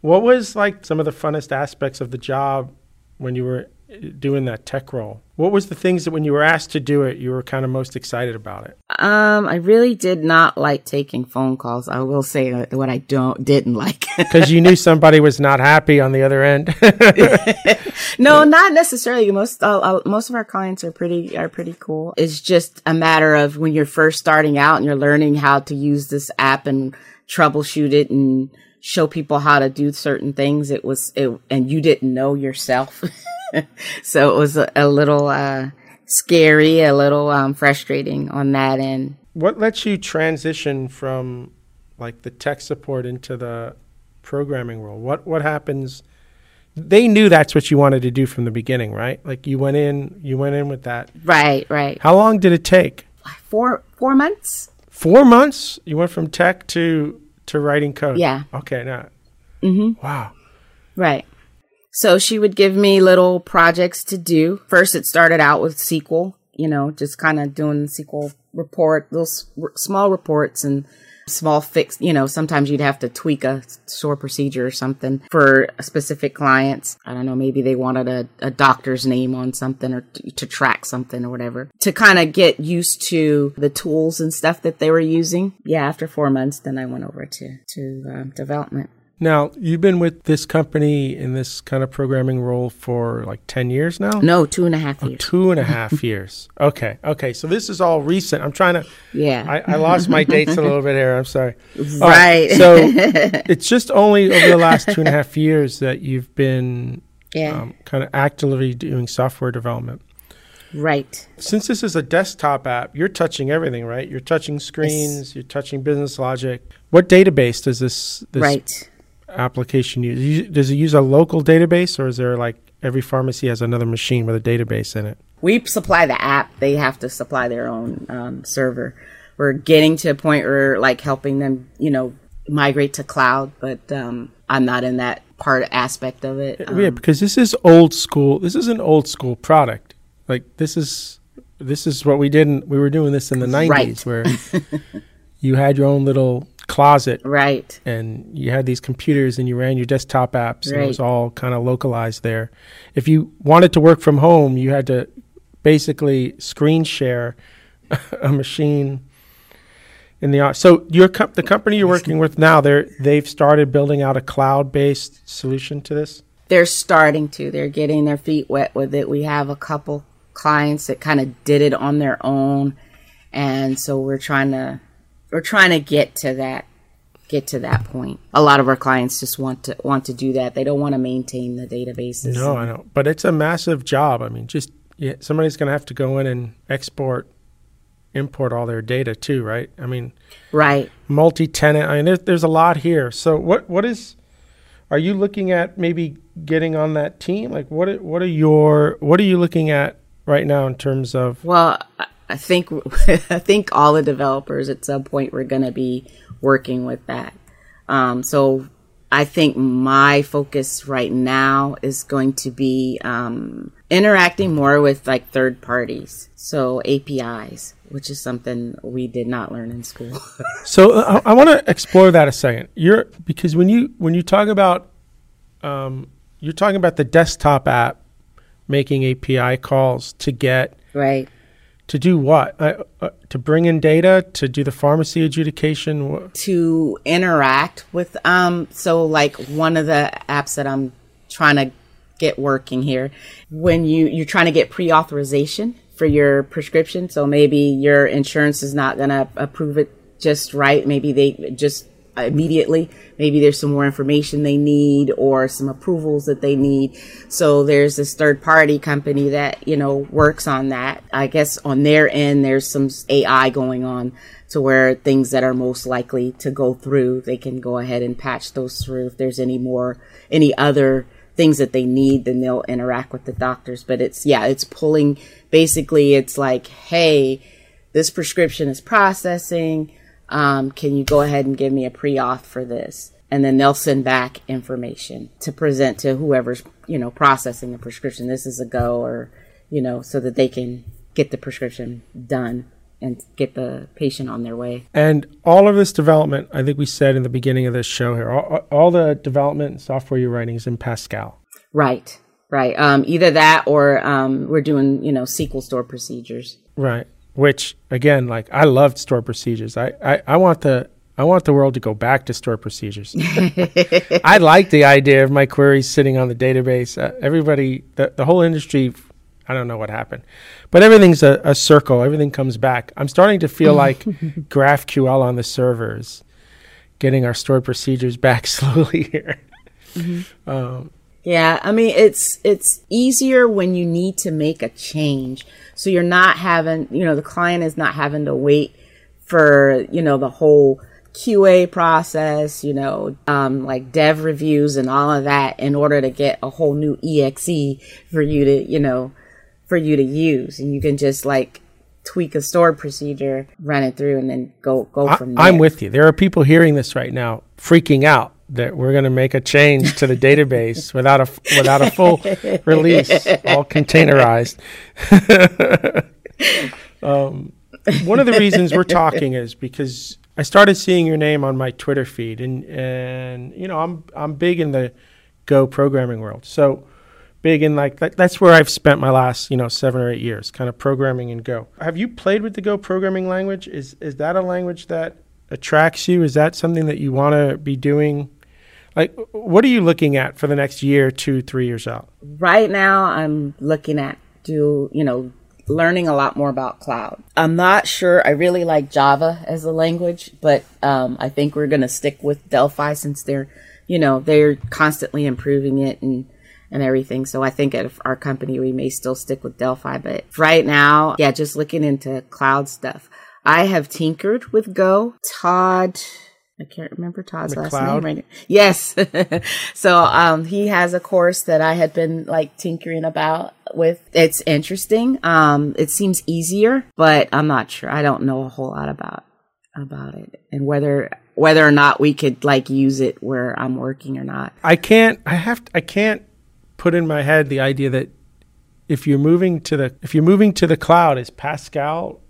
A: what was like some of the funnest aspects of the job when you were uh, doing that tech role? What was the things that when you were asked to do it, you were kind of most excited about it?
B: Um, I really did not like taking phone calls. I will say what I don't didn't like
A: because you knew somebody was not happy on the other end.
B: no, not necessarily. Most uh, uh, most of our clients are pretty are pretty cool. It's just a matter of when you're first starting out and you're learning how to use this app and troubleshoot it and show people how to do certain things. It was it, and you didn't know yourself. so it was a, a little uh, scary, a little um, frustrating on that end.
A: What lets you transition from like the tech support into the programming role? What what happens? They knew that's what you wanted to do from the beginning, right? Like you went in, you went in with that.
B: Right, right.
A: How long did it take?
B: Four four months.
A: Four months. You went from tech to to writing code.
B: Yeah.
A: Okay. Now.
B: Mm-hmm.
A: Wow.
B: Right. So she would give me little projects to do. First, it started out with SQL, you know, just kind of doing SQL report, those small reports and small fix, you know, sometimes you'd have to tweak a store procedure or something for specific clients. I don't know, maybe they wanted a, a doctor's name on something or t- to track something or whatever to kind of get used to the tools and stuff that they were using. Yeah, after four months, then I went over to, to um, development.
A: Now, you've been with this company in this kind of programming role for like 10 years now?
B: No, two and a half oh, years.
A: Two and a half years. Okay. Okay. So this is all recent. I'm trying to.
B: Yeah.
A: I, I lost my dates a little bit here. I'm sorry.
B: Right. right.
A: So it's just only over the last two and a half years that you've been
B: yeah. um,
A: kind of actively doing software development.
B: Right.
A: Since this is a desktop app, you're touching everything, right? You're touching screens, yes. you're touching business logic. What database does this, this
B: right
A: application use? Does it use a local database, or is there like every pharmacy has another machine with a database in it?
B: We supply the app; they have to supply their own um, server. We're getting to a point where, like, helping them, you know, migrate to cloud, but um, I'm not in that part aspect of it.
A: Um, yeah, because this is old school. This is an old school product. Like this is this is what we did. In, we were doing this in the '90s, right. where you had your own little closet.
B: Right.
A: And you had these computers and you ran your desktop apps right. and it was all kind of localized there. If you wanted to work from home, you had to basically screen share a machine in the office. so your the company you're working with now they they've started building out a cloud-based solution to this
B: they're starting to they're getting their feet wet with it we have a couple clients that kind of did it on their own and so we're trying to we're trying to get to that get to that point. A lot of our clients just want to want to do that. They don't want to maintain the databases.
A: No, I know, but it's a massive job. I mean, just yeah, somebody's going to have to go in and export, import all their data too, right? I mean,
B: right.
A: Multi-tenant. I mean, there's there's a lot here. So what what is? Are you looking at maybe getting on that team? Like, what what are your what are you looking at right now in terms of?
B: Well, I think I think all the developers at some point were going to be working with that. Um, so I think my focus right now is going to be um, interacting more with like third parties, so APIs, which is something we did not learn in school.
A: so uh, I, I want to explore that a second. You're because when you when you talk about um, you're talking about the desktop app making API calls to get
B: right
A: to do what? Uh, uh, to bring in data to do the pharmacy adjudication?
B: To interact with, um, so like one of the apps that I'm trying to get working here, when you you're trying to get pre-authorization for your prescription, so maybe your insurance is not going to approve it just right. Maybe they just immediately. Maybe there's some more information they need or some approvals that they need. So there's this third party company that, you know, works on that. I guess on their end, there's some AI going on to where things that are most likely to go through, they can go ahead and patch those through. If there's any more, any other things that they need, then they'll interact with the doctors. But it's, yeah, it's pulling, basically, it's like, hey, this prescription is processing. Um, can you go ahead and give me a pre auth for this? And then they'll send back information to present to whoever's, you know, processing the prescription. This is a go or, you know, so that they can get the prescription done and get the patient on their way.
A: And all of this development, I think we said in the beginning of this show here, all, all the development and software you're writing is in Pascal.
B: Right, right. Um, either that or um, we're doing, you know, SQL store procedures.
A: Right. Which again, like I loved store procedures. I, I, I want the I want the world to go back to store procedures. I like the idea of my queries sitting on the database. Uh, everybody, the, the whole industry I don't know what happened, but everything's a, a circle. Everything comes back. I'm starting to feel like GraphQL on the servers, getting our stored procedures back slowly here.
B: Mm-hmm. Um, yeah, I mean it's it's easier when you need to make a change. So you're not having, you know, the client is not having to wait for, you know, the whole QA process, you know, um, like dev reviews and all of that in order to get a whole new EXE for you to, you know, for you to use, and you can just like tweak a stored procedure, run it through, and then go go from there.
A: I'm with you. There are people hearing this right now, freaking out that we're going to make a change to the database without a without a full release, all containerized. um, one of the reasons we're talking is because I started seeing your name on my Twitter feed, and and you know I'm I'm big in the Go programming world, so big in like that, that's where I've spent my last you know seven or eight years, kind of programming in Go. Have you played with the Go programming language? Is is that a language that attracts you? Is that something that you want to be doing? Like, what are you looking at for the next year, two, three years out?
B: Right now, I'm looking at do you know learning a lot more about cloud. I'm not sure. I really like Java as a language, but um, I think we're going to stick with Delphi since they're you know they're constantly improving it and and everything. So I think at our company, we may still stick with Delphi. But right now, yeah, just looking into cloud stuff. I have tinkered with Go. Todd, I can't remember Todd's last name right now. Yes. so um, he has a course that I had been like tinkering about with. It's interesting. Um, it seems easier, but I'm not sure. I don't know a whole lot about about it and whether whether or not we could like use it where I'm working or not.
A: I can't. I have. To, I can't put in my head the idea that if you're moving to the if you're moving to the cloud, is Pascal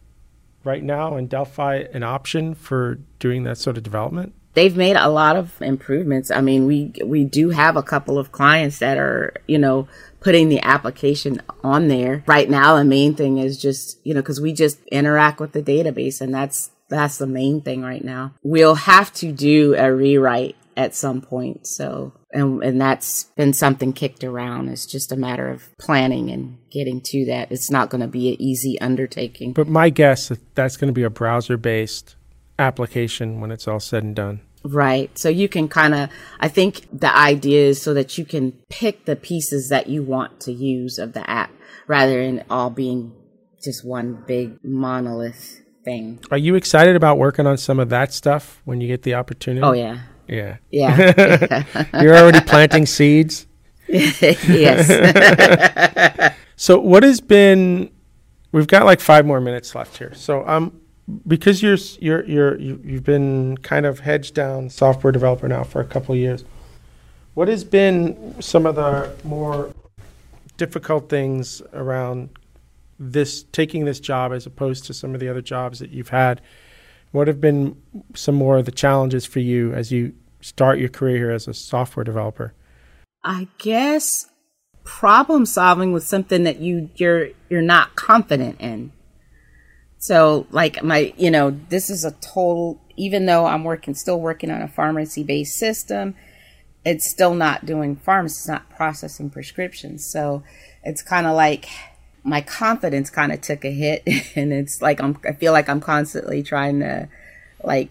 A: right now in Delphi an option for doing that sort of development?
B: They've made a lot of improvements. I mean, we we do have a couple of clients that are, you know, putting the application on there. Right now, the main thing is just, you know, cuz we just interact with the database and that's that's the main thing right now. We'll have to do a rewrite at some point. So and and that's been something kicked around. It's just a matter of planning and getting to that. It's not going to be an easy undertaking.
A: But my guess is that's going to be a browser based application when it's all said and done.
B: Right. So you can kind of, I think the idea is so that you can pick the pieces that you want to use of the app rather than all being just one big monolith thing.
A: Are you excited about working on some of that stuff when you get the opportunity?
B: Oh, yeah.
A: Yeah.
B: Yeah.
A: You're already planting seeds?
B: yes.
A: so what has been we've got like 5 more minutes left here. So um because you're you're you're you've been kind of hedged down software developer now for a couple of years. What has been some of the more difficult things around this taking this job as opposed to some of the other jobs that you've had? What have been some more of the challenges for you as you start your career here as a software developer?
B: I guess problem solving was something that you you're you're not confident in. So like my you know, this is a total even though I'm working still working on a pharmacy based system, it's still not doing pharmacy, it's not processing prescriptions. So it's kind of like my confidence kind of took a hit and it's like I'm I feel like I'm constantly trying to like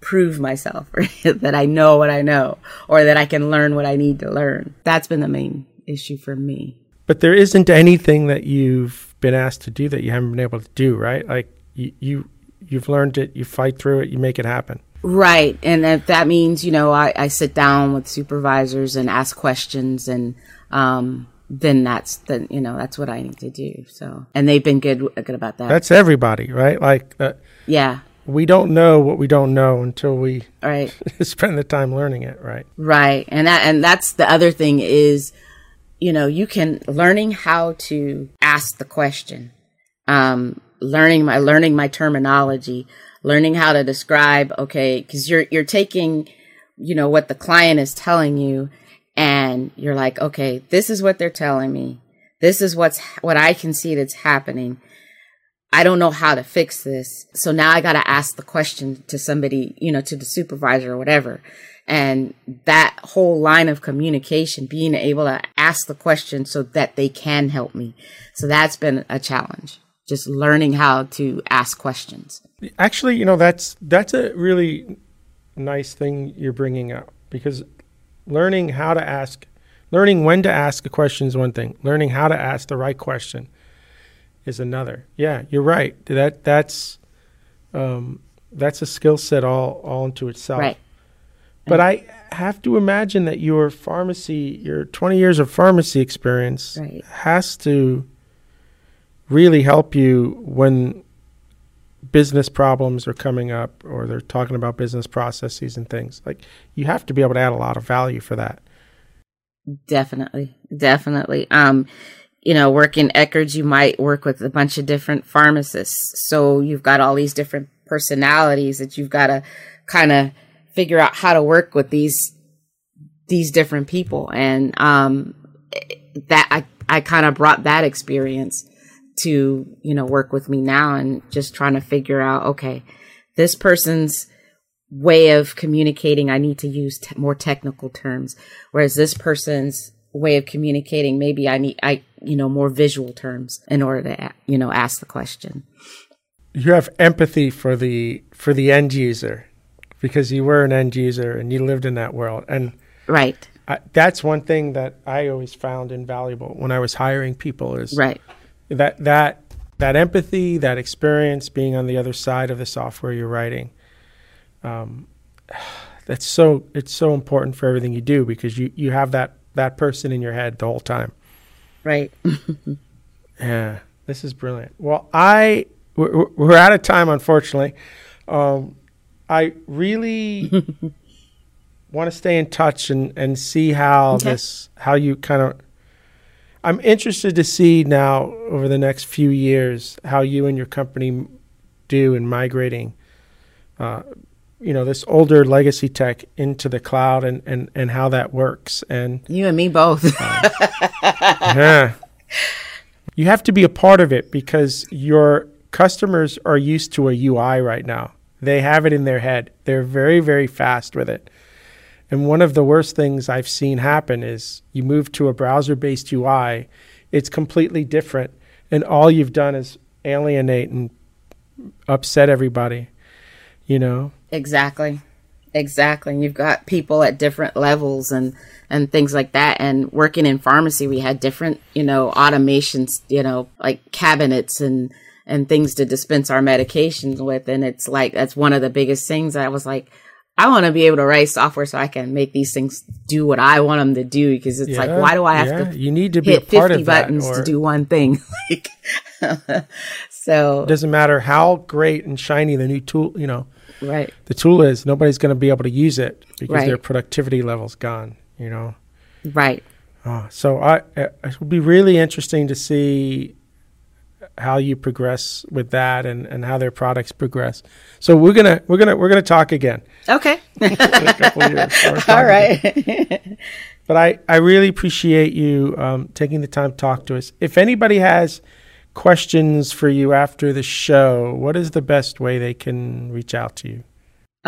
B: prove myself that I know what I know or that I can learn what I need to learn. That's been the main issue for me.
A: But there isn't anything that you've been asked to do that you haven't been able to do, right? Like you you, you've learned it, you fight through it, you make it happen.
B: Right. And if that means, you know, I, I sit down with supervisors and ask questions and, um, then that's the you know that's what I need to do. So and they've been good good about that.
A: That's everybody, right? Like uh,
B: yeah,
A: we don't know what we don't know until we
B: right
A: spend the time learning it, right?
B: Right, and that and that's the other thing is, you know, you can learning how to ask the question, um, learning my learning my terminology, learning how to describe. Okay, because you're you're taking, you know, what the client is telling you and you're like, okay, this is what they're telling me. This is what's what I can see that's happening. I don't know how to fix this. So now I got to ask the question to somebody, you know, to the supervisor or whatever. And that whole line of communication, being able to ask the question so that they can help me. So that's been a challenge. Just learning how to ask questions.
A: Actually, you know, that's that's a really nice thing you're bringing up because learning how to ask, learning when to ask a question is one thing. Learning how to ask the right question is another. Yeah, you're right. That that's um, that's a skill set all all into itself.
B: Right.
A: But I have to imagine that your pharmacy, your 20 years of pharmacy experience,
B: right.
A: has to really help you when business problems are coming up or they're talking about business processes and things. Like you have to be able to add a lot of value for that.
B: Definitely. Definitely. Um, you know, working Eckerd's, you might work with a bunch of different pharmacists. So you've got all these different personalities that you've got to kind of figure out how to work with these these different people. And um, that I I kind of brought that experience to, you know, work with me now and just trying to figure out, okay, this person's way of communicating, I need to use te- more technical terms. Whereas this person's way of communicating, maybe I need, I, you know, more visual terms in order to, you know, ask the question.
A: You have empathy for the, for the end user because you were an end user and you lived in that world. And
B: right.
A: I, that's one thing that I always found invaluable when I was hiring people is
B: right
A: that that that empathy, that experience, being on the other side of the software you're writing, um, that's so it's so important for everything you do because you you have that that person in your head the whole time.
B: Right.
A: yeah, this is brilliant. Well, I we're, we're out of time, unfortunately. Um, I really want to stay in touch and and see how okay. this how you kind of I'm interested to see now over the next few years how you and your company do in migrating, uh, you know, this older legacy tech into the cloud and, and, and how that works. And
B: you and me both.
A: uh, yeah. You have to be a part of it because your customers are used to a UI right now. They have it in their head. They're very, very fast with it. And one of the worst things I've seen happen is you move to a browser based UI, it's completely different. And all you've done is alienate and upset everybody, you know?
B: Exactly. Exactly. And you've got people at different levels and, and things like that. And working in pharmacy, we had different, you know, automations, you know, like cabinets and, and things to dispense our medications with. And it's like, that's one of the biggest things I was like, I want to be able to write software so I can make these things do what I want them to do because it's yeah, like, why do I have
A: yeah.
B: to
A: you need to hit 50
B: buttons
A: or...
B: to do one thing? like, so
A: it doesn't matter how great and shiny the new tool, you know,
B: right.
A: The tool is nobody's going to be able to use it because
B: right.
A: their productivity level's gone, you know?
B: Right.
A: Uh, so I, it would be really interesting to see how you progress with that and, and how their products progress. So we're gonna we're gonna we're gonna talk again.
B: Okay. All right.
A: but I I really appreciate you um, taking the time to talk to us. If anybody has questions for you after the show, what is the best way they can reach out to you?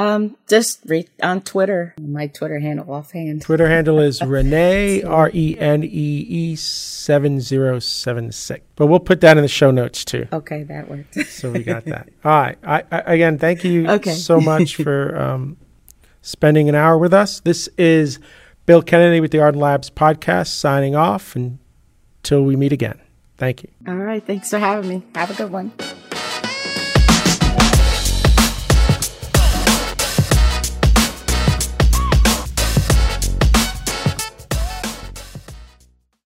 B: Um, just read on Twitter. My Twitter handle offhand.
A: Twitter handle is Renee R E N E E seven zero seven six. But we'll put that in the show notes too.
B: Okay, that works.
A: so we got that. All right. I, I again, thank you
B: okay.
A: so much for um, spending an hour with us. This is Bill Kennedy with the Ardan Labs podcast signing off until we meet again. Thank you.
B: All right. Thanks for having me. Have a good one.